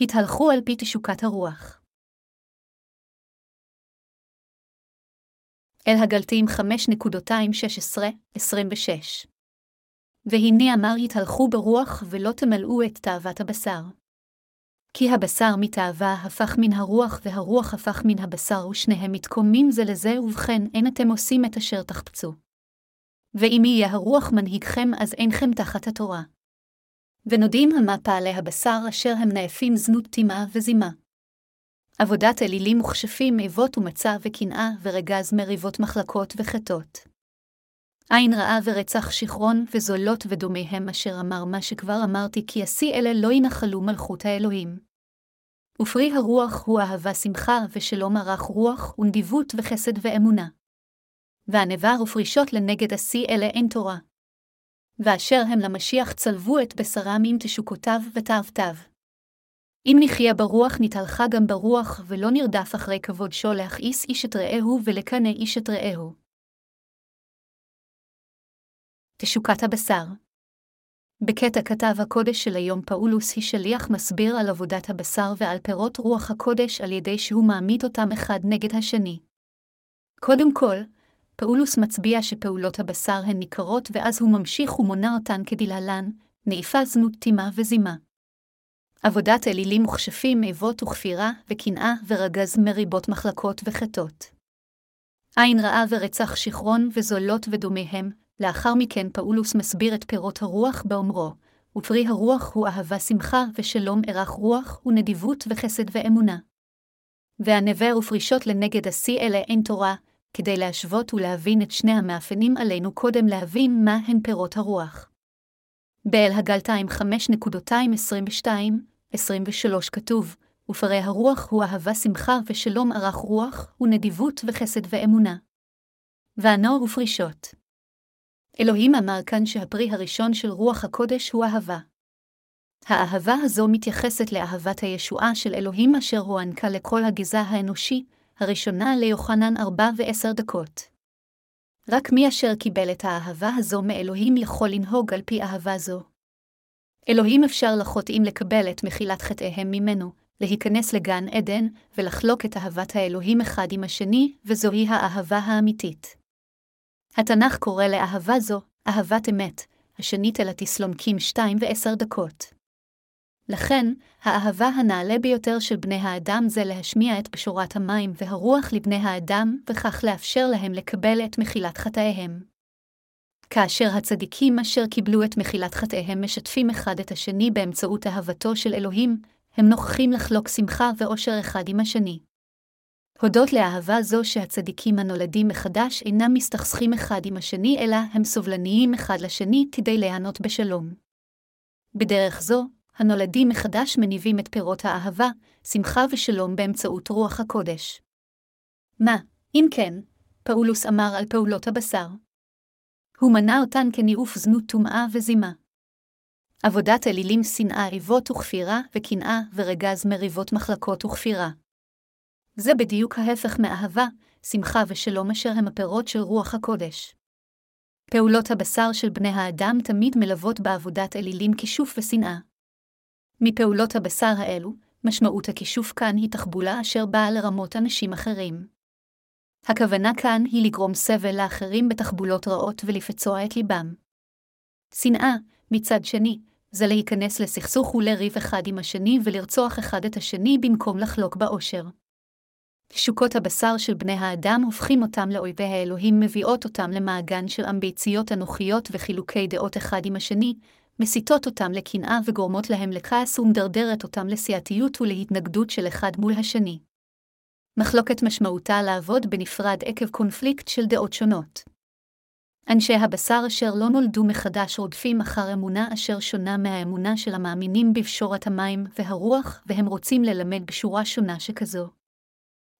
התהלכו על פי תשוקת הרוח. אל הגלתים 5.216-26 והנה אמר יתהלכו ברוח ולא תמלאו את תאוות הבשר. כי הבשר מתאווה הפך מן הרוח, והרוח הפך מן הבשר, ושניהם מתקוממים זה לזה, ובכן אין אתם עושים את אשר תחפצו. ואם יהיה הרוח מנהיגכם, אז אינכם תחת התורה. ונודים המה פעלי הבשר אשר הם נאפים זנות טמאה וזימה. עבודת אלילים וכשפים, איבות ומצה וקנאה, ורגז מריבות מחלקות וחטות. עין רעה ורצח שכרון, וזולות ודומיהם אשר אמר מה שכבר אמרתי, כי השיא אלה לא ינחלו מלכות האלוהים. ופרי הרוח הוא אהבה שמחה, ושלום ערך רוח, ונדיבות וחסד ואמונה. והנבר ופרישות לנגד השיא אלה אין תורה. ואשר הם למשיח צלבו את בשרם עם תשוקותיו ותאוותיו. אם נחיה ברוח נתהלכה גם ברוח, ולא נרדף אחרי כבוד שולח איס איש את רעהו ולקנא איש את רעהו. תשוקת הבשר בקטע כתב הקודש של היום פאולוס היא שליח מסביר על עבודת הבשר ועל פירות רוח הקודש על ידי שהוא מעמיד אותם אחד נגד השני. קודם כל, פאולוס מצביע שפעולות הבשר הן ניכרות ואז הוא ממשיך ומונה אותן כדלהלן, נאיפה זנות טימה וזימה. עבודת אלילים וכשפים, איבות וכפירה, וקנאה ורגז מריבות מחלקות וחטות. עין רעה ורצח שכרון וזולות ודומיהם, לאחר מכן פאולוס מסביר את פירות הרוח באומרו, ופרי הרוח הוא אהבה שמחה ושלום ערך רוח ונדיבות וחסד ואמונה. והנבר ופרישות לנגד השיא אלה אין תורה, כדי להשוות ולהבין את שני המאפיינים עלינו קודם להבין מה הן פירות הרוח. באל הגלתיים 5.222-23 כתוב, ופרי הרוח הוא אהבה שמחה ושלום ערך רוח, ונדיבות וחסד ואמונה. והנוער ופרישות. אלוהים אמר כאן שהפרי הראשון של רוח הקודש הוא אהבה. האהבה הזו מתייחסת לאהבת הישועה של אלוהים אשר הוענקה לכל הגזע האנושי, הראשונה ליוחנן ארבע ועשר דקות. רק מי אשר קיבל את האהבה הזו מאלוהים יכול לנהוג על פי אהבה זו. אלוהים אפשר לחוטאים לקבל את מחילת חטאיהם ממנו, להיכנס לגן עדן, ולחלוק את אהבת האלוהים אחד עם השני, וזוהי האהבה האמיתית. התנ"ך קורא לאהבה זו, אהבת אמת, השנית אל התסלומקים שתיים ועשר דקות. לכן, האהבה הנעלה ביותר של בני האדם זה להשמיע את בשורת המים והרוח לבני האדם, וכך לאפשר להם לקבל את מחילת חטאיהם. כאשר הצדיקים אשר קיבלו את מחילת חטאיהם משתפים אחד את השני באמצעות אהבתו של אלוהים, הם נוכחים לחלוק שמחה ואושר אחד עם השני. הודות לאהבה זו שהצדיקים הנולדים מחדש אינם מסתכסכים אחד עם השני, אלא הם סובלניים אחד לשני כדי ליהנות בשלום. בדרך זו, הנולדים מחדש מניבים את פירות האהבה, שמחה ושלום באמצעות רוח הקודש. מה, אם כן, פאולוס אמר על פעולות הבשר. הוא מנה אותן כניאוף זנות טומאה וזימה. עבודת אלילים שנאה איבות וכפירה, וקנאה ורגז מריבות מחלקות וכפירה. זה בדיוק ההפך מאהבה, שמחה ושלום אשר הם הפירות של רוח הקודש. פעולות הבשר של בני האדם תמיד מלוות בעבודת אלילים כישוף ושנאה. מפעולות הבשר האלו, משמעות הכישוף כאן היא תחבולה אשר באה לרמות אנשים אחרים. הכוונה כאן היא לגרום סבל לאחרים בתחבולות רעות ולפצוע את ליבם. שנאה, מצד שני, זה להיכנס לסכסוך ולריב אחד עם השני ולרצוח אחד את השני במקום לחלוק באושר. תשוקות הבשר של בני האדם הופכים אותם לאויבי האלוהים, מביאות אותם למעגן של אמביציות אנוכיות וחילוקי דעות אחד עם השני, מסיתות אותם לקנאה וגורמות להם לכעס ומדרדרת אותם לסיעתיות ולהתנגדות של אחד מול השני. מחלוקת משמעותה לעבוד בנפרד עקב קונפליקט של דעות שונות. אנשי הבשר אשר לא נולדו מחדש רודפים אחר אמונה אשר שונה מהאמונה של המאמינים בפשורת המים והרוח, והם רוצים ללמד בשורה שונה שכזו.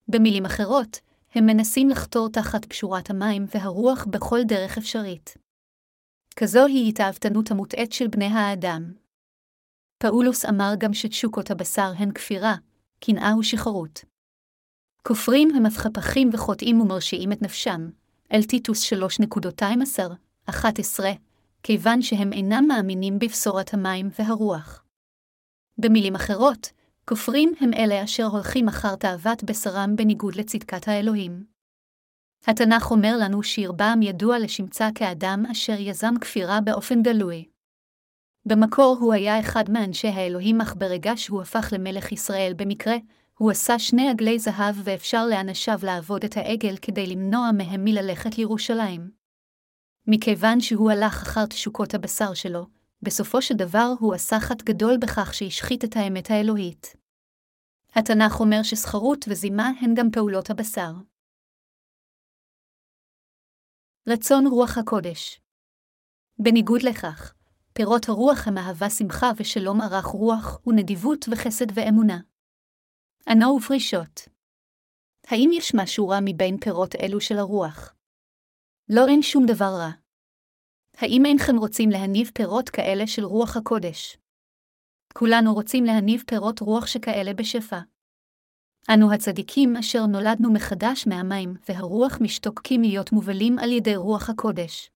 במילים אחרות, הם מנסים לחתור תחת פשורת המים והרוח בכל דרך אפשרית. כזו היא התאוותנות המוטעית של בני האדם. פאולוס אמר גם שתשוקות הבשר הן כפירה, קנאה ושחרות. כופרים הם הפכפכים וחוטאים ומרשיעים את נפשם, אל טיטוס 3.12-11, כיוון שהם אינם מאמינים בבשורת המים והרוח. במילים אחרות, כופרים הם אלה אשר הולכים אחר תאוות בשרם בניגוד לצדקת האלוהים. התנ"ך אומר לנו שירבעם ידוע לשמצה כאדם אשר יזם כפירה באופן גלוי. במקור הוא היה אחד מאנשי האלוהים, אך ברגע שהוא הפך למלך ישראל במקרה, הוא עשה שני עגלי זהב ואפשר לאנשיו לעבוד את העגל כדי למנוע מהם מללכת לירושלים. מכיוון שהוא הלך אחר תשוקות הבשר שלו, בסופו של דבר הוא עשה חטא גדול בכך שהשחית את האמת האלוהית. התנ"ך אומר שסחרות וזימה הן גם פעולות הבשר. רצון רוח הקודש בניגוד לכך, פירות הרוח הם אהבה שמחה ושלום ערך רוח, ונדיבות וחסד ואמונה. ענו ופרישות. האם יש משהו רע מבין פירות אלו של הרוח? לא אין שום דבר רע. האם אינכם רוצים להניב פירות כאלה של רוח הקודש? כולנו רוצים להניב פירות רוח שכאלה בשפע. אנו הצדיקים אשר נולדנו מחדש מהמים, והרוח משתוקקים להיות מובלים על ידי רוח הקודש.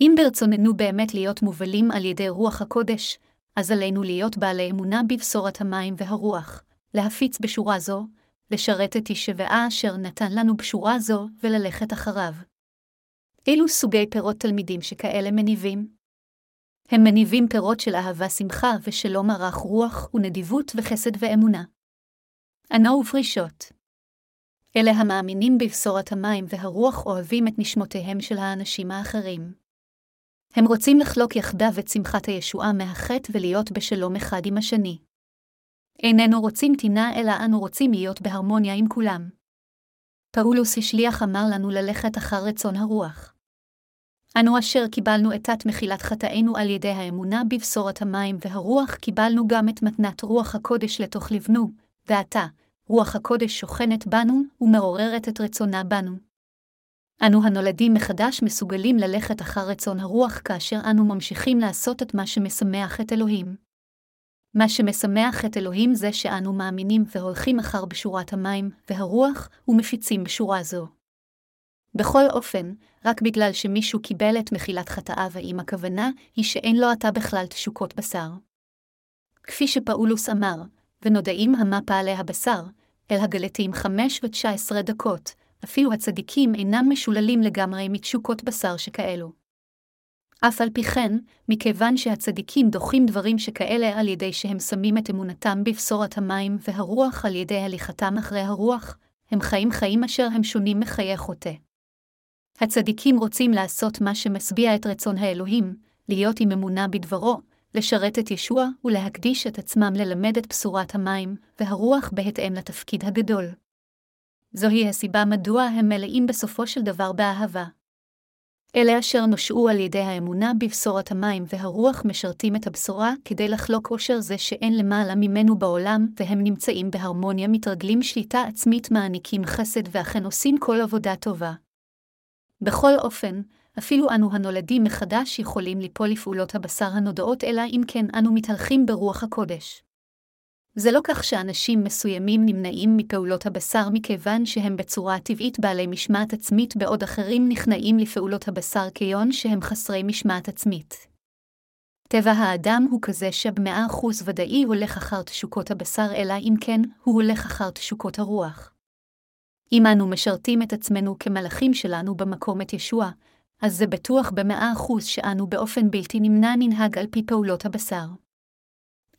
אם ברצוננו באמת להיות מובלים על ידי רוח הקודש, אז עלינו להיות בעלי אמונה בבשורת המים והרוח, להפיץ בשורה זו, לשרת את תשבעה אשר נתן לנו בשורה זו, וללכת אחריו. אילו סוגי פירות תלמידים שכאלה מניבים? הם מניבים פירות של אהבה, שמחה ושלום ערך רוח, ונדיבות וחסד ואמונה. ענו ופרישות. אלה המאמינים בבשורת המים והרוח אוהבים את נשמותיהם של האנשים האחרים. הם רוצים לחלוק יחדיו את שמחת הישועה מהחטא ולהיות בשלום אחד עם השני. איננו רוצים טינה, אלא אנו רוצים להיות בהרמוניה עם כולם. פאולוס השליח אמר לנו ללכת אחר רצון הרוח. אנו אשר קיבלנו את תת מחילת חטאינו על ידי האמונה בבשורת המים והרוח, קיבלנו גם את מתנת רוח הקודש לתוך לבנו, ועתה, רוח הקודש שוכנת בנו ומעוררת את רצונה בנו. אנו הנולדים מחדש מסוגלים ללכת אחר רצון הרוח כאשר אנו ממשיכים לעשות את מה שמשמח את אלוהים. מה שמשמח את אלוהים זה שאנו מאמינים והולכים אחר בשורת המים והרוח ומפיצים בשורה זו. בכל אופן, רק בגלל שמישהו קיבל את מחילת חטאיו, האם הכוונה היא שאין לו עתה בכלל תשוקות בשר. כפי שפאולוס אמר, ונודעים המה פעלי הבשר, אל הגלתים חמש ותשע עשרה דקות, אפילו הצדיקים אינם משוללים לגמרי מתשוקות בשר שכאלו. אף על פי כן, מכיוון שהצדיקים דוחים דברים שכאלה על ידי שהם שמים את אמונתם בבשורת המים והרוח על ידי הליכתם אחרי הרוח, הם חיים חיים אשר הם שונים מחיי חוטא. הצדיקים רוצים לעשות מה שמשביע את רצון האלוהים, להיות עם אמונה בדברו, לשרת את ישוע ולהקדיש את עצמם ללמד את בשורת המים והרוח בהתאם לתפקיד הגדול. זוהי הסיבה מדוע הם מלאים בסופו של דבר באהבה. אלה אשר נושעו על ידי האמונה בבשורת המים והרוח משרתים את הבשורה כדי לחלוק עושר זה שאין למעלה ממנו בעולם, והם נמצאים בהרמוניה, מתרגלים שליטה עצמית, מעניקים חסד ואכן עושים כל עבודה טובה. בכל אופן, אפילו אנו הנולדים מחדש יכולים ליפול לפעולות הבשר הנודעות, אלא אם כן אנו מתהלכים ברוח הקודש. זה לא כך שאנשים מסוימים נמנעים מפעולות הבשר מכיוון שהם בצורה טבעית בעלי משמעת עצמית, בעוד אחרים נכנעים לפעולות הבשר כיון שהם חסרי משמעת עצמית. טבע האדם הוא כזה שבמאה אחוז ודאי הולך אחר תשוקות הבשר, אלא אם כן, הוא הולך אחר תשוקות הרוח. אם אנו משרתים את עצמנו כמלאכים שלנו במקום את ישוע, אז זה בטוח במאה אחוז שאנו באופן בלתי נמנע ננהג על פי פעולות הבשר.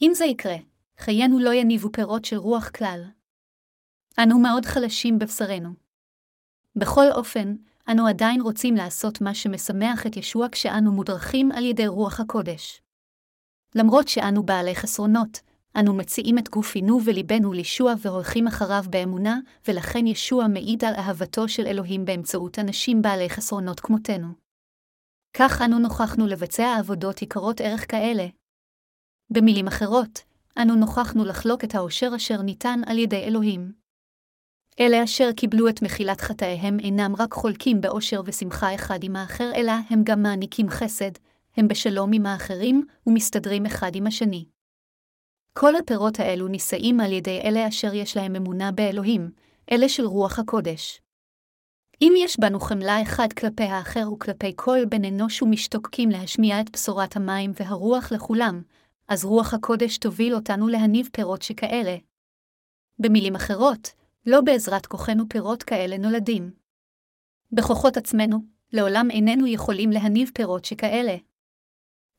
אם זה יקרה, חיינו לא יניבו פירות של רוח כלל. אנו מאוד חלשים בבשרנו. בכל אופן, אנו עדיין רוצים לעשות מה שמשמח את ישוע כשאנו מודרכים על ידי רוח הקודש. למרות שאנו בעלי חסרונות, אנו מציעים את גופינו וליבנו לישוע והולכים אחריו באמונה, ולכן ישוע מעיד על אהבתו של אלוהים באמצעות אנשים בעלי חסרונות כמותנו. כך אנו נוכחנו לבצע עבודות יקרות ערך כאלה. במילים אחרות, אנו נוכחנו לחלוק את העושר אשר ניתן על ידי אלוהים. אלה אשר קיבלו את מחילת חטאיהם אינם רק חולקים באושר ושמחה אחד עם האחר, אלא הם גם מעניקים חסד, הם בשלום עם האחרים, ומסתדרים אחד עם השני. כל הפירות האלו נישאים על ידי אלה אשר יש להם אמונה באלוהים, אלה של רוח הקודש. אם יש בנו חמלה אחד כלפי האחר וכלפי כל בן אנוש ומשתוקקים להשמיע את בשורת המים והרוח לכולם, אז רוח הקודש תוביל אותנו להניב פירות שכאלה. במילים אחרות, לא בעזרת כוחנו פירות כאלה נולדים. בכוחות עצמנו, לעולם איננו יכולים להניב פירות שכאלה.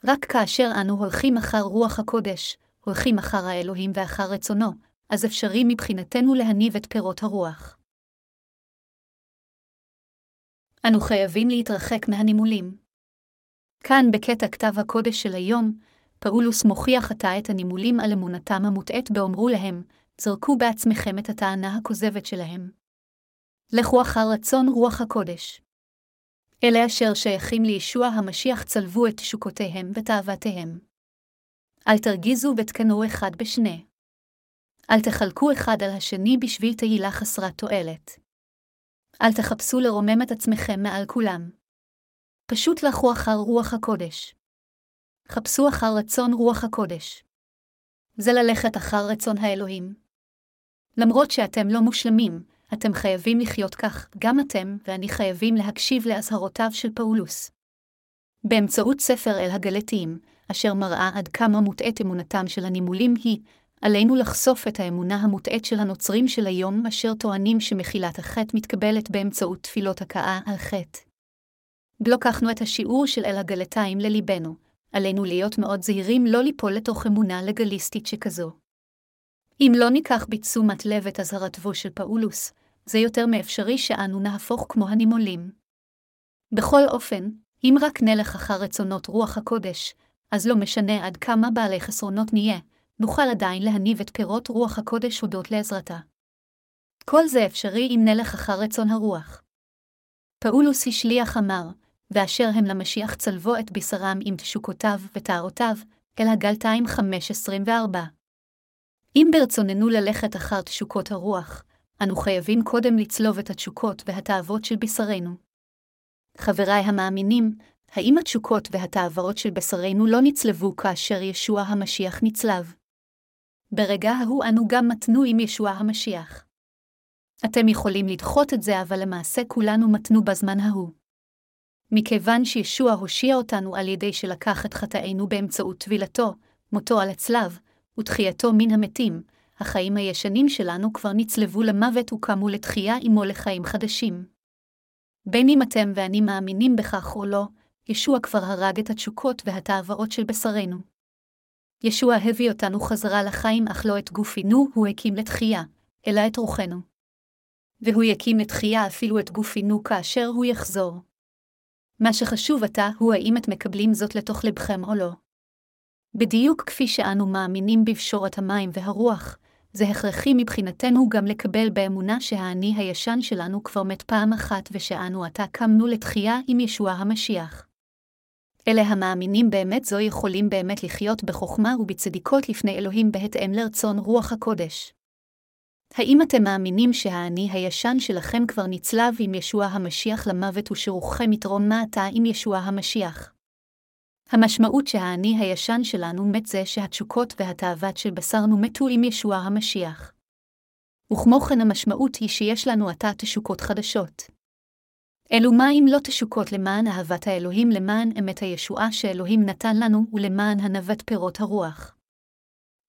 רק כאשר אנו הולכים אחר רוח הקודש, הולכים אחר האלוהים ואחר רצונו, אז אפשרי מבחינתנו להניב את פירות הרוח. אנו חייבים להתרחק מהנימולים. כאן בקטע כתב הקודש של היום, פאולוס מוכיח עתה את הנימולים על אמונתם המוטעית באומרו להם, זרקו בעצמכם את הטענה הכוזבת שלהם. לכו אחר רצון רוח הקודש. אלה אשר שייכים לישוע המשיח צלבו את תשוקותיהם ותאוותיהם. אל תרגיזו ותקנו אחד בשני. אל תחלקו אחד על השני בשביל תהילה חסרת תועלת. אל תחפשו לרומם את עצמכם מעל כולם. פשוט לכו אחר רוח הקודש. חפשו אחר רצון רוח הקודש. זה ללכת אחר רצון האלוהים. למרות שאתם לא מושלמים, אתם חייבים לחיות כך, גם אתם ואני חייבים להקשיב לאזהרותיו של פאולוס. באמצעות ספר אל הגלתיים, אשר מראה עד כמה מוטעית אמונתם של הנימולים היא, עלינו לחשוף את האמונה המוטעית של הנוצרים של היום, אשר טוענים שמחילת החטא מתקבלת באמצעות תפילות הכאה על חטא. לקחנו את השיעור של אל הגלתיים לליבנו, עלינו להיות מאוד זהירים לא ליפול לתוך אמונה לגליסטית שכזו. אם לא ניקח בתשומת לב את אזהרתו של פאולוס, זה יותר מאפשרי שאנו נהפוך כמו הנימולים. בכל אופן, אם רק נלך אחר רצונות רוח הקודש, אז לא משנה עד כמה בעלי חסרונות נהיה, נוכל עדיין להניב את פירות רוח הקודש הודות לעזרתה. כל זה אפשרי אם נלך אחר רצון הרוח. פאולוס השליח אמר, ואשר הם למשיח צלבו את בשרם עם תשוקותיו וטהרותיו, אל הגלתיים 5.24. אם ברצוננו ללכת אחר תשוקות הרוח, אנו חייבים קודם לצלוב את התשוקות והתאוות של בשרנו. חבריי המאמינים, האם התשוקות והתאוות של בשרנו לא נצלבו כאשר ישוע המשיח נצלב? ברגע ההוא אנו גם מתנו עם ישוע המשיח. אתם יכולים לדחות את זה, אבל למעשה כולנו מתנו בזמן ההוא. מכיוון שישוע הושיע אותנו על ידי שלקח את חטאינו באמצעות טבילתו, מותו על הצלב, ותחייתו מן המתים, החיים הישנים שלנו כבר נצלבו למוות וקמו לתחייה עמו לחיים חדשים. בין אם אתם ואני מאמינים בכך או לא, ישוע כבר הרג את התשוקות והתאוורות של בשרנו. ישוע הביא אותנו חזרה לחיים, אך לא את גופינו הוא הקים לתחייה, אלא את רוחנו. והוא יקים לתחייה אפילו את גופינו כאשר הוא יחזור. מה שחשוב עתה הוא האם את מקבלים זאת לתוך לבכם או לא. בדיוק כפי שאנו מאמינים בפשורת המים והרוח, זה הכרחי מבחינתנו גם לקבל באמונה שהאני הישן שלנו כבר מת פעם אחת ושאנו עתה קמנו לתחייה עם ישוע המשיח. אלה המאמינים באמת זו יכולים באמת לחיות בחוכמה ובצדיקות לפני אלוהים בהתאם לרצון רוח הקודש. האם אתם מאמינים שהאני הישן שלכם כבר נצלב עם ישוע המשיח למוות ושרוחכם יתרום מעתה עם ישוע המשיח? המשמעות שהאני הישן שלנו מת זה שהתשוקות והתאוות של בשרנו מתו עם ישוע המשיח. וכמו כן המשמעות היא שיש לנו עתה תשוקות חדשות. אלו מה אם לא תשוקות למען אהבת האלוהים למען אמת הישועה שאלוהים נתן לנו ולמען הנבת פירות הרוח.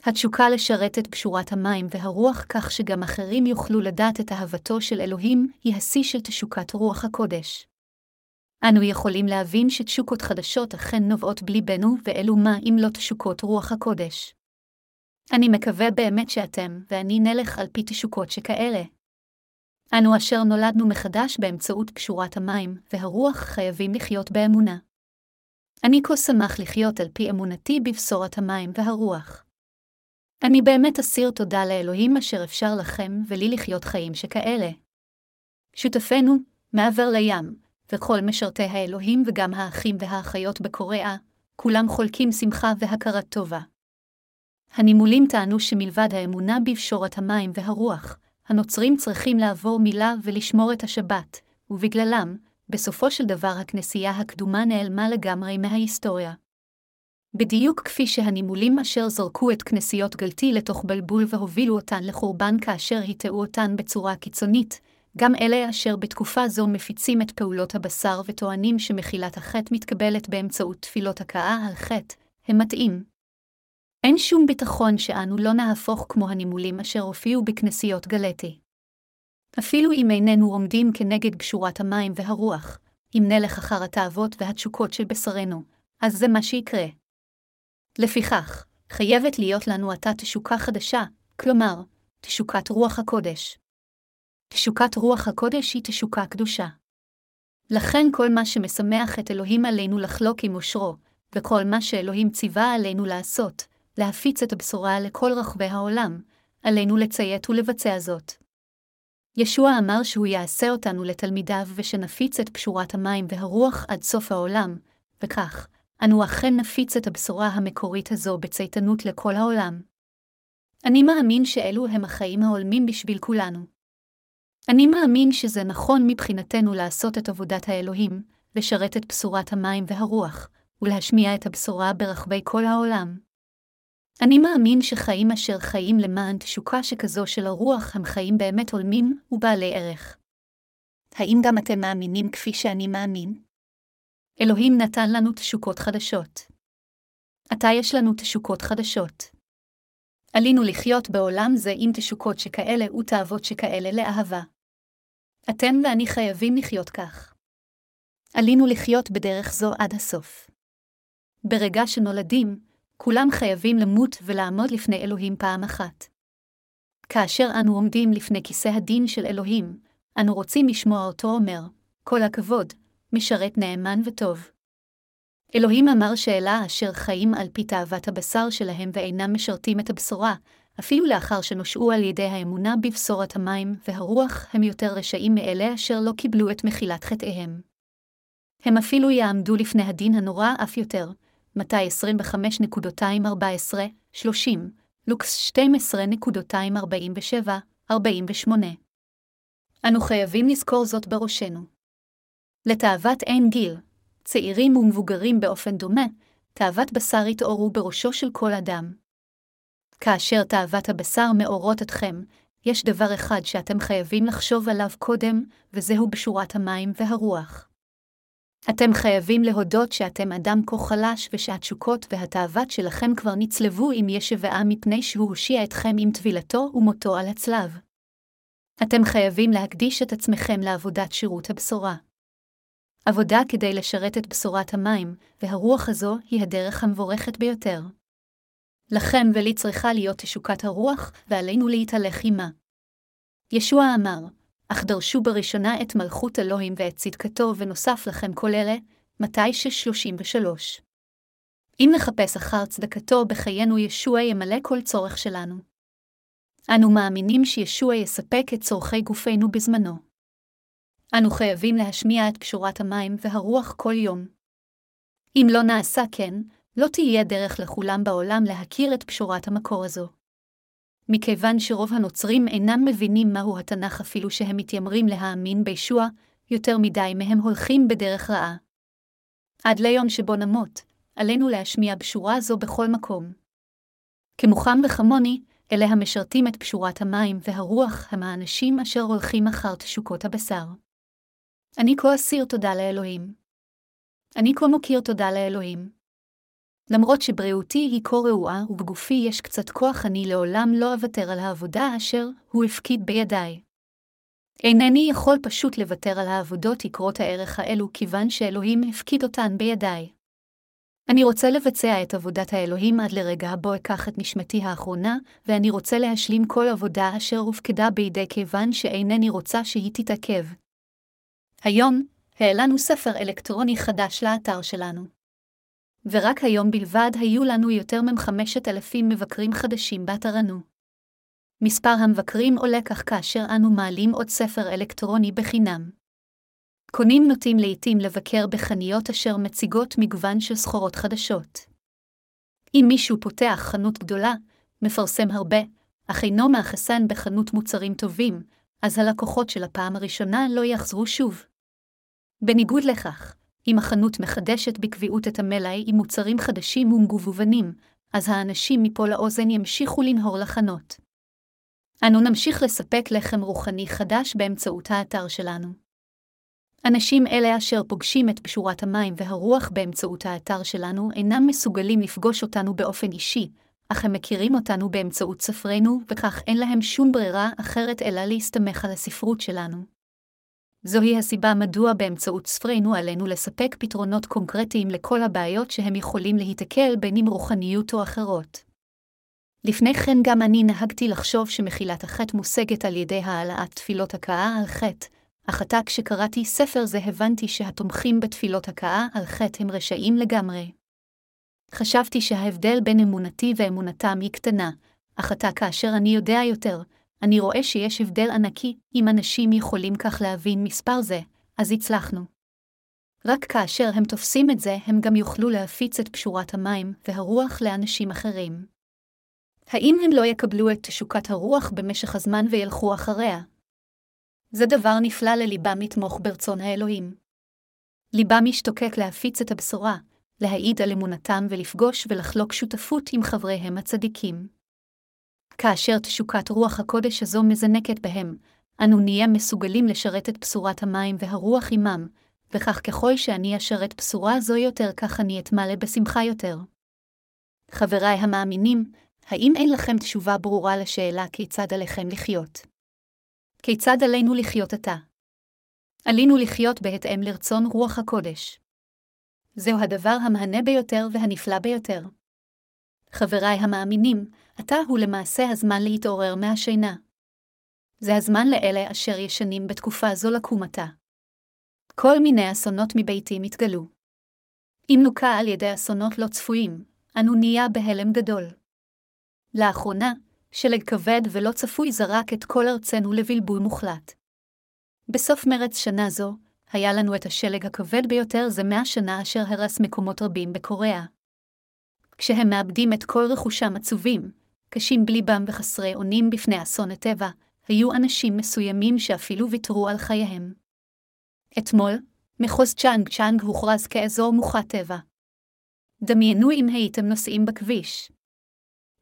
התשוקה לשרת את פשורת המים והרוח כך שגם אחרים יוכלו לדעת את אהבתו של אלוהים, היא השיא של תשוקת רוח הקודש. אנו יכולים להבין שתשוקות חדשות אכן נובעות בליבנו, ואלו מה אם לא תשוקות רוח הקודש. אני מקווה באמת שאתם ואני נלך על פי תשוקות שכאלה. אנו אשר נולדנו מחדש באמצעות פשורת המים והרוח חייבים לחיות באמונה. אני כה שמח לחיות על פי אמונתי בבשורת המים והרוח. אני באמת אסיר תודה לאלוהים אשר אפשר לכם ולי לחיות חיים שכאלה. שותפינו, מעבר לים, וכל משרתי האלוהים וגם האחים והאחיות בקוריאה, כולם חולקים שמחה והכרת טובה. הנימולים טענו שמלבד האמונה בפשורת המים והרוח, הנוצרים צריכים לעבור מילה ולשמור את השבת, ובגללם, בסופו של דבר הכנסייה הקדומה נעלמה לגמרי מההיסטוריה. בדיוק כפי שהנימולים אשר זרקו את כנסיות גלתי לתוך בלבול והובילו אותן לחורבן כאשר הטעו אותן בצורה קיצונית, גם אלה אשר בתקופה זו מפיצים את פעולות הבשר וטוענים שמחילת החטא מתקבלת באמצעות תפילות הכאה על חטא, הם מטעים. אין שום ביטחון שאנו לא נהפוך כמו הנימולים אשר הופיעו בכנסיות גלטי. אפילו אם איננו עומדים כנגד גשורת המים והרוח, אם נלך אחר התאוות והתשוקות של בשרנו, אז זה מה שיקרה. לפיכך, חייבת להיות לנו עתה תשוקה חדשה, כלומר, תשוקת רוח הקודש. תשוקת רוח הקודש היא תשוקה קדושה. לכן כל מה שמשמח את אלוהים עלינו לחלוק עם אושרו, וכל מה שאלוהים ציווה עלינו לעשות, להפיץ את הבשורה לכל רחבי העולם, עלינו לציית ולבצע זאת. ישוע אמר שהוא יעשה אותנו לתלמידיו ושנפיץ את פשורת המים והרוח עד סוף העולם, וכך, אנו אכן נפיץ את הבשורה המקורית הזו בצייתנות לכל העולם. אני מאמין שאלו הם החיים ההולמים בשביל כולנו. אני מאמין שזה נכון מבחינתנו לעשות את עבודת האלוהים, לשרת את בשורת המים והרוח, ולהשמיע את הבשורה ברחבי כל העולם. אני מאמין שחיים אשר חיים למען תשוקה שכזו של הרוח הם חיים באמת הולמים ובעלי ערך. האם גם אתם מאמינים כפי שאני מאמין? אלוהים נתן לנו תשוקות חדשות. עתה יש לנו תשוקות חדשות. עלינו לחיות בעולם זה עם תשוקות שכאלה ותאוות שכאלה לאהבה. אתם ואני חייבים לחיות כך. עלינו לחיות בדרך זו עד הסוף. ברגע שנולדים, כולם חייבים למות ולעמוד לפני אלוהים פעם אחת. כאשר אנו עומדים לפני כיסא הדין של אלוהים, אנו רוצים לשמוע אותו אומר, כל הכבוד, משרת נאמן וטוב. אלוהים אמר שאלה אשר חיים על פי תאוות הבשר שלהם ואינם משרתים את הבשורה, אפילו לאחר שנושעו על ידי האמונה בבשורת המים והרוח, הם יותר רשעים מאלה אשר לא קיבלו את מחילת חטאיהם. הם אפילו יעמדו לפני הדין הנורא אף יותר, מתי 25.214, 30, לוקס 12.247, 48. אנו חייבים לזכור זאת בראשנו. לתאוות אין גיל, צעירים ומבוגרים באופן דומה, תאוות בשר יתעוררו בראשו של כל אדם. כאשר תאוות הבשר מאורות אתכם, יש דבר אחד שאתם חייבים לחשוב עליו קודם, וזהו בשורת המים והרוח. אתם חייבים להודות שאתם אדם כה חלש ושהתשוקות והתאוות שלכם כבר נצלבו עם ישבעה מפני שהוא הושיע אתכם עם טבילתו ומותו על הצלב. אתם חייבים להקדיש את עצמכם לעבודת שירות הבשורה. עבודה כדי לשרת את בשורת המים, והרוח הזו היא הדרך המבורכת ביותר. לכם ולי צריכה להיות תשוקת הרוח, ועלינו להתהלך עמה. ישוע אמר, אך דרשו בראשונה את מלכות אלוהים ואת צדקתו, ונוסף לכם כל אלה, מתי ששלושים ושלוש. אם נחפש אחר צדקתו בחיינו, ישוע ימלא כל צורך שלנו. אנו מאמינים שישוע יספק את צורכי גופנו בזמנו. אנו חייבים להשמיע את פשורת המים והרוח כל יום. אם לא נעשה כן, לא תהיה דרך לכולם בעולם להכיר את פשורת המקור הזו. מכיוון שרוב הנוצרים אינם מבינים מהו התנ"ך אפילו שהם מתיימרים להאמין בישוע, יותר מדי מהם הולכים בדרך רעה. עד ליום שבו נמות, עלינו להשמיע בשורה זו בכל מקום. כמוכם וכמוני, אלה המשרתים את פשורת המים והרוח הם האנשים אשר הולכים אחר תשוקות הבשר. אני כה אסיר תודה לאלוהים. אני כה מוקיר תודה לאלוהים. למרות שבריאותי היא כה רעועה ובגופי יש קצת כוח, אני לעולם לא אוותר על העבודה אשר הוא הפקיד בידיי. אינני יכול פשוט לוותר על העבודות יקרות הערך האלו, כיוון שאלוהים הפקיד אותן בידיי. אני רוצה לבצע את עבודת האלוהים עד לרגע הבו אקח את נשמתי האחרונה, ואני רוצה להשלים כל עבודה אשר הופקדה בידי כיוון שאינני רוצה שהיא תתעכב. היום, העלנו ספר אלקטרוני חדש לאתר שלנו. ורק היום בלבד היו לנו יותר מחמשת אלפים מבקרים חדשים באתרנו. מספר המבקרים עולה כך כאשר אנו מעלים עוד ספר אלקטרוני בחינם. קונים נוטים לעתים לבקר בחנויות אשר מציגות מגוון של סחורות חדשות. אם מישהו פותח חנות גדולה, מפרסם הרבה, אך אינו מאחסן בחנות מוצרים טובים, אז הלקוחות של הפעם הראשונה לא יחזרו שוב. בניגוד לכך, אם החנות מחדשת בקביעות את המלאי עם מוצרים חדשים ומגוונים, אז האנשים מפה לאוזן ימשיכו לנהור לחנות. אנו נמשיך לספק לחם רוחני חדש באמצעות האתר שלנו. אנשים אלה אשר פוגשים את פשורת המים והרוח באמצעות האתר שלנו אינם מסוגלים לפגוש אותנו באופן אישי, אך הם מכירים אותנו באמצעות ספרינו, וכך אין להם שום ברירה אחרת אלא להסתמך על הספרות שלנו. זוהי הסיבה מדוע באמצעות ספרינו עלינו לספק פתרונות קונקרטיים לכל הבעיות שהם יכולים להיתקל בין אם רוחניות או אחרות. לפני כן גם אני נהגתי לחשוב שמחילת החטא מושגת על ידי העלאת תפילות הכאה על חטא, אך עתה כשקראתי ספר זה הבנתי שהתומכים בתפילות הכאה על חטא הם רשעים לגמרי. חשבתי שההבדל בין אמונתי ואמונתם היא קטנה, אך עתה כאשר אני יודע יותר, אני רואה שיש הבדל ענקי, אם אנשים יכולים כך להבין מספר זה, אז הצלחנו. רק כאשר הם תופסים את זה, הם גם יוכלו להפיץ את פשורת המים והרוח לאנשים אחרים. האם הם לא יקבלו את תשוקת הרוח במשך הזמן וילכו אחריה? זה דבר נפלא לליבם לתמוך ברצון האלוהים. ליבם משתוקק להפיץ את הבשורה, להעיד על אמונתם ולפגוש ולחלוק שותפות עם חבריהם הצדיקים. כאשר תשוקת רוח הקודש הזו מזנקת בהם, אנו נהיה מסוגלים לשרת את בשורת המים והרוח עמם, וכך ככל שאני אשרת בשורה זו יותר, כך אני אתמלא בשמחה יותר. חבריי המאמינים, האם אין לכם תשובה ברורה לשאלה כיצד עליכם לחיות? כיצד עלינו לחיות עתה? עלינו לחיות בהתאם לרצון רוח הקודש. זהו הדבר המהנה ביותר והנפלא ביותר. חבריי המאמינים, עתה הוא למעשה הזמן להתעורר מהשינה. זה הזמן לאלה אשר ישנים בתקופה זו לקום עתה. כל מיני אסונות מביתים התגלו. אם נוקע על ידי אסונות לא צפויים, אנו נהיה בהלם גדול. לאחרונה, שלג כבד ולא צפוי זרק את כל ארצנו לבלבול מוחלט. בסוף מרץ שנה זו, היה לנו את השלג הכבד ביותר זה מאה שנה אשר הרס מקומות רבים בקוריאה. כשהם מאבדים את כל רכושם עצובים, קשים בליבם וחסרי אונים בפני אסון הטבע, היו אנשים מסוימים שאפילו ויתרו על חייהם. אתמול, מחוז צ'אנג צ'אנג הוכרז כאזור מוכת טבע. דמיינו אם הייתם נוסעים בכביש.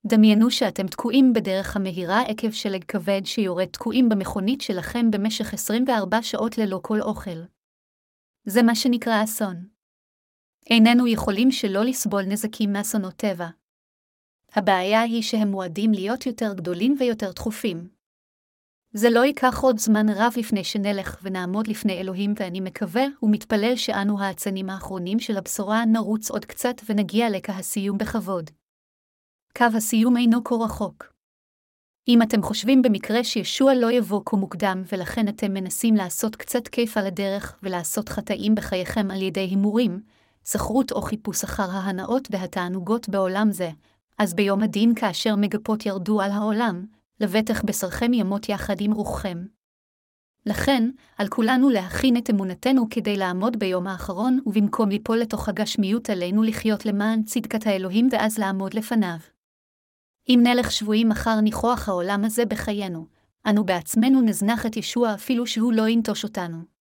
דמיינו שאתם תקועים בדרך המהירה עקב שלג כבד שיורד תקועים במכונית שלכם במשך 24 שעות ללא כל אוכל. זה מה שנקרא אסון. איננו יכולים שלא לסבול נזקים מאסונות טבע. הבעיה היא שהם מועדים להיות יותר גדולים ויותר דחופים. זה לא ייקח עוד זמן רב לפני שנלך ונעמוד לפני אלוהים, ואני מקווה ומתפלל שאנו האצנים האחרונים של הבשורה נרוץ עוד קצת ונגיע לקו הסיום בכבוד. קו הסיום אינו כה רחוק. אם אתם חושבים במקרה שישוע לא יבוא כה מוקדם ולכן אתם מנסים לעשות קצת כיף על הדרך ולעשות חטאים בחייכם על ידי הימורים, סחרות או חיפוש אחר ההנאות והתענוגות בעולם זה, אז ביום הדין כאשר מגפות ירדו על העולם, לבטח בשרכם ימות יחד עם רוחכם. לכן, על כולנו להכין את אמונתנו כדי לעמוד ביום האחרון, ובמקום ליפול לתוך הגשמיות עלינו לחיות למען צדקת האלוהים ואז לעמוד לפניו. אם נלך שבויים אחר ניחוח העולם הזה בחיינו, אנו בעצמנו נזנח את ישוע אפילו שהוא לא ינטוש אותנו.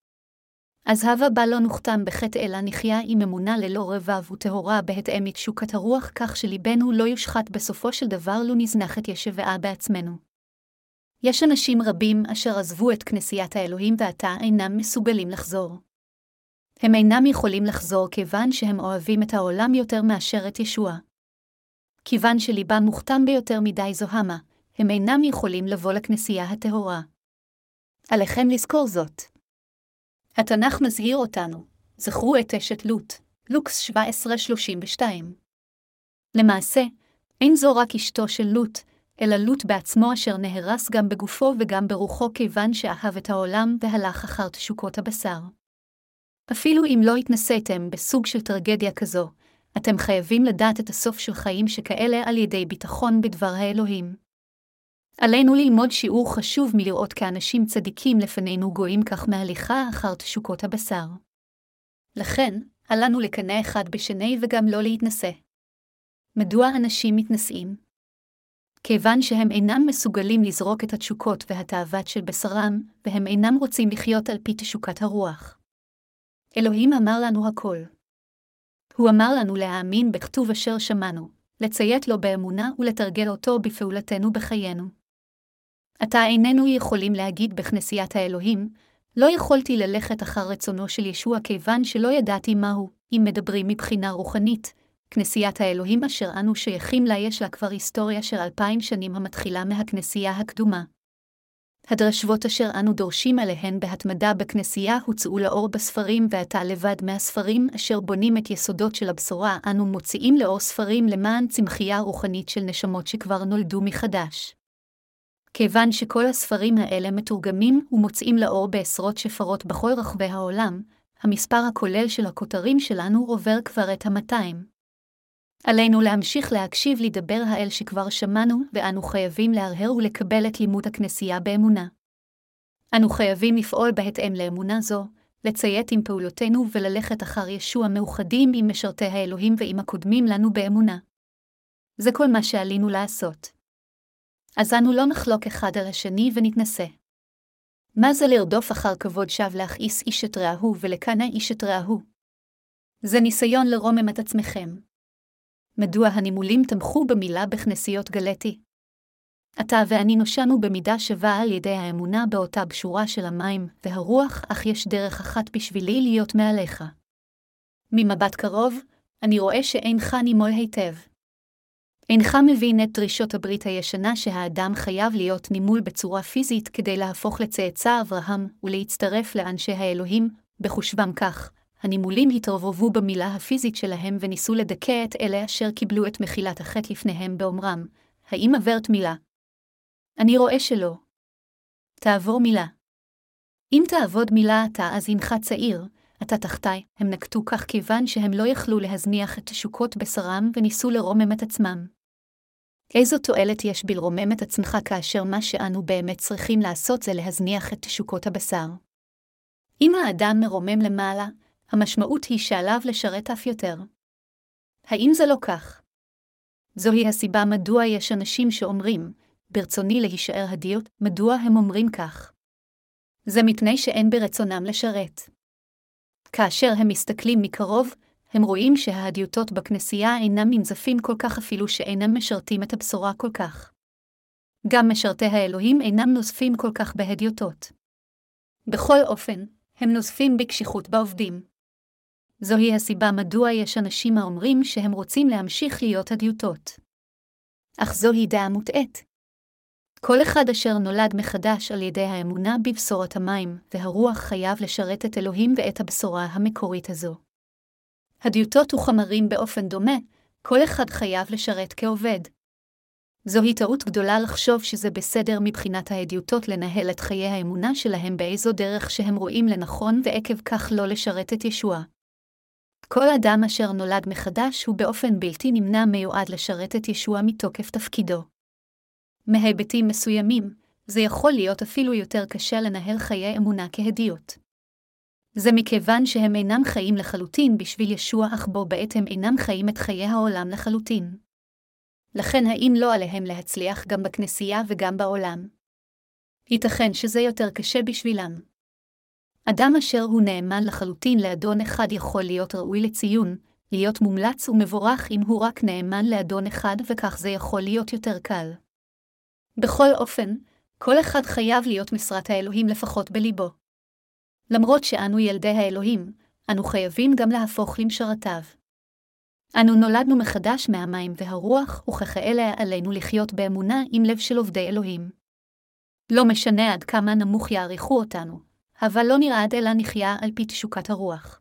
אז הווה בה לא נוכתם בחטא אלא נחיה עם אמונה ללא רבב וטהורה בהתאם מתשוקת הרוח כך שליבנו לא יושחת בסופו של דבר לו נזנח את ישבעה בעצמנו. יש אנשים רבים אשר עזבו את כנסיית האלוהים ועתה אינם מסוגלים לחזור. הם אינם יכולים לחזור כיוון שהם אוהבים את העולם יותר מאשר את ישוע. כיוון שליבם מוכתם ביותר מדי זוהמה, הם אינם יכולים לבוא לכנסייה הטהורה. עליכם לזכור זאת. התנ"ך מזהיר אותנו, זכרו את אשת לוט, לוקס 17-32. למעשה, אין זו רק אשתו של לוט, אלא לוט בעצמו אשר נהרס גם בגופו וגם ברוחו כיוון שאהב את העולם והלך אחר תשוקות הבשר. אפילו אם לא התנסיתם בסוג של טרגדיה כזו, אתם חייבים לדעת את הסוף של חיים שכאלה על ידי ביטחון בדבר האלוהים. עלינו ללמוד שיעור חשוב מלראות כאנשים צדיקים לפנינו גויים כך מהליכה אחר תשוקות הבשר. לכן, עלינו לקנא אחד בשני וגם לא להתנשא. מדוע אנשים מתנשאים? כיוון שהם אינם מסוגלים לזרוק את התשוקות והתאוות של בשרם, והם אינם רוצים לחיות על פי תשוקת הרוח. אלוהים אמר לנו הכל. הוא אמר לנו להאמין בכתוב אשר שמענו, לציית לו באמונה ולתרגל אותו בפעולתנו בחיינו. עתה איננו יכולים להגיד בכנסיית האלוהים, לא יכולתי ללכת אחר רצונו של ישוע כיוון שלא ידעתי מהו, אם מדברים מבחינה רוחנית, כנסיית האלוהים אשר אנו שייכים לה יש לה כבר היסטוריה של אלפיים שנים המתחילה מהכנסייה הקדומה. הדרשבות אשר אנו דורשים עליהן בהתמדה בכנסייה הוצאו לאור בספרים ועתה לבד מהספרים אשר בונים את יסודות של הבשורה, אנו מוציאים לאור ספרים למען צמחייה רוחנית של נשמות שכבר נולדו מחדש. כיוון שכל הספרים האלה מתורגמים ומוצאים לאור בעשרות שפרות בכל רחבי העולם, המספר הכולל של הכותרים שלנו עובר כבר את המאתיים. עלינו להמשיך להקשיב לדבר האל שכבר שמענו, ואנו חייבים להרהר ולקבל את לימוד הכנסייה באמונה. אנו חייבים לפעול בהתאם לאמונה זו, לציית עם פעולותינו וללכת אחר ישוע מאוחדים עם משרתי האלוהים ועם הקודמים לנו באמונה. זה כל מה שעלינו לעשות. אז אנו לא נחלוק אחד על השני ונתנשא. מה זה לרדוף אחר כבוד שווא להכעיס איש את רעהו ולקנא איש את רעהו? זה ניסיון לרומם את עצמכם. מדוע הנימולים תמכו במילה בכנסיות גלטי? אתה ואני נושענו במידה שווה על ידי האמונה באותה בשורה של המים והרוח, אך יש דרך אחת בשבילי להיות מעליך. ממבט קרוב, אני רואה שאינך נימול היטב. אינך מבין את דרישות הברית הישנה שהאדם חייב להיות נימול בצורה פיזית כדי להפוך לצאצא אברהם ולהצטרף לאנשי האלוהים, בחושבם כך, הנימולים התרבבו במילה הפיזית שלהם וניסו לדכא את אלה אשר קיבלו את מחילת החטא לפניהם באומרם, האם עברת מילה? אני רואה שלא. תעבור מילה. אם תעבוד מילה אתה אז אינך צעיר, אתה תחתי, הם נקטו כך כיוון שהם לא יכלו להזניח את תשוקות בשרם וניסו לרומם את עצמם. איזו תועלת יש בלרומם את עצמך כאשר מה שאנו באמת צריכים לעשות זה להזניח את תשוקות הבשר? אם האדם מרומם למעלה, המשמעות היא שעליו לשרת אף יותר. האם זה לא כך? זוהי הסיבה מדוע יש אנשים שאומרים, ברצוני להישאר הדיוט, מדוע הם אומרים כך? זה מפני שאין ברצונם לשרת. כאשר הם מסתכלים מקרוב, הם רואים שההדיוטות בכנסייה אינם מנזפים כל כך אפילו שאינם משרתים את הבשורה כל כך. גם משרתי האלוהים אינם נוזפים כל כך בהדיוטות. בכל אופן, הם נוזפים בקשיחות בעובדים. זוהי הסיבה מדוע יש אנשים האומרים שהם רוצים להמשיך להיות הדיוטות. אך זוהי דעה מוטעית. כל אחד אשר נולד מחדש על ידי האמונה בבשורת המים והרוח חייב לשרת את אלוהים ואת הבשורה המקורית הזו. הדיוטות וחמרים באופן דומה, כל אחד חייב לשרת כעובד. זוהי טעות גדולה לחשוב שזה בסדר מבחינת ההדיוטות לנהל את חיי האמונה שלהם באיזו דרך שהם רואים לנכון ועקב כך לא לשרת את ישוע. כל אדם אשר נולד מחדש הוא באופן בלתי נמנע מיועד לשרת את ישוע מתוקף תפקידו. מהיבטים מסוימים, זה יכול להיות אפילו יותר קשה לנהל חיי אמונה כהדיוט. זה מכיוון שהם אינם חיים לחלוטין בשביל ישוע, אך בו בעת הם אינם חיים את חיי העולם לחלוטין. לכן האם לא עליהם להצליח גם בכנסייה וגם בעולם? ייתכן שזה יותר קשה בשבילם. אדם אשר הוא נאמן לחלוטין לאדון אחד יכול להיות ראוי לציון, להיות מומלץ ומבורך אם הוא רק נאמן לאדון אחד וכך זה יכול להיות יותר קל. בכל אופן, כל אחד חייב להיות משרת האלוהים לפחות בליבו. למרות שאנו ילדי האלוהים, אנו חייבים גם להפוך למשרתיו. אנו נולדנו מחדש מהמים והרוח, וככאלה עלינו לחיות באמונה עם לב של עובדי אלוהים. לא משנה עד כמה נמוך יעריכו אותנו, אבל לא נרעד אלא נחיה על פי תשוקת הרוח.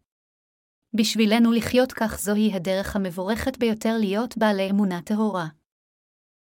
בשבילנו לחיות כך זוהי הדרך המבורכת ביותר להיות בעלי אמונה טהורה.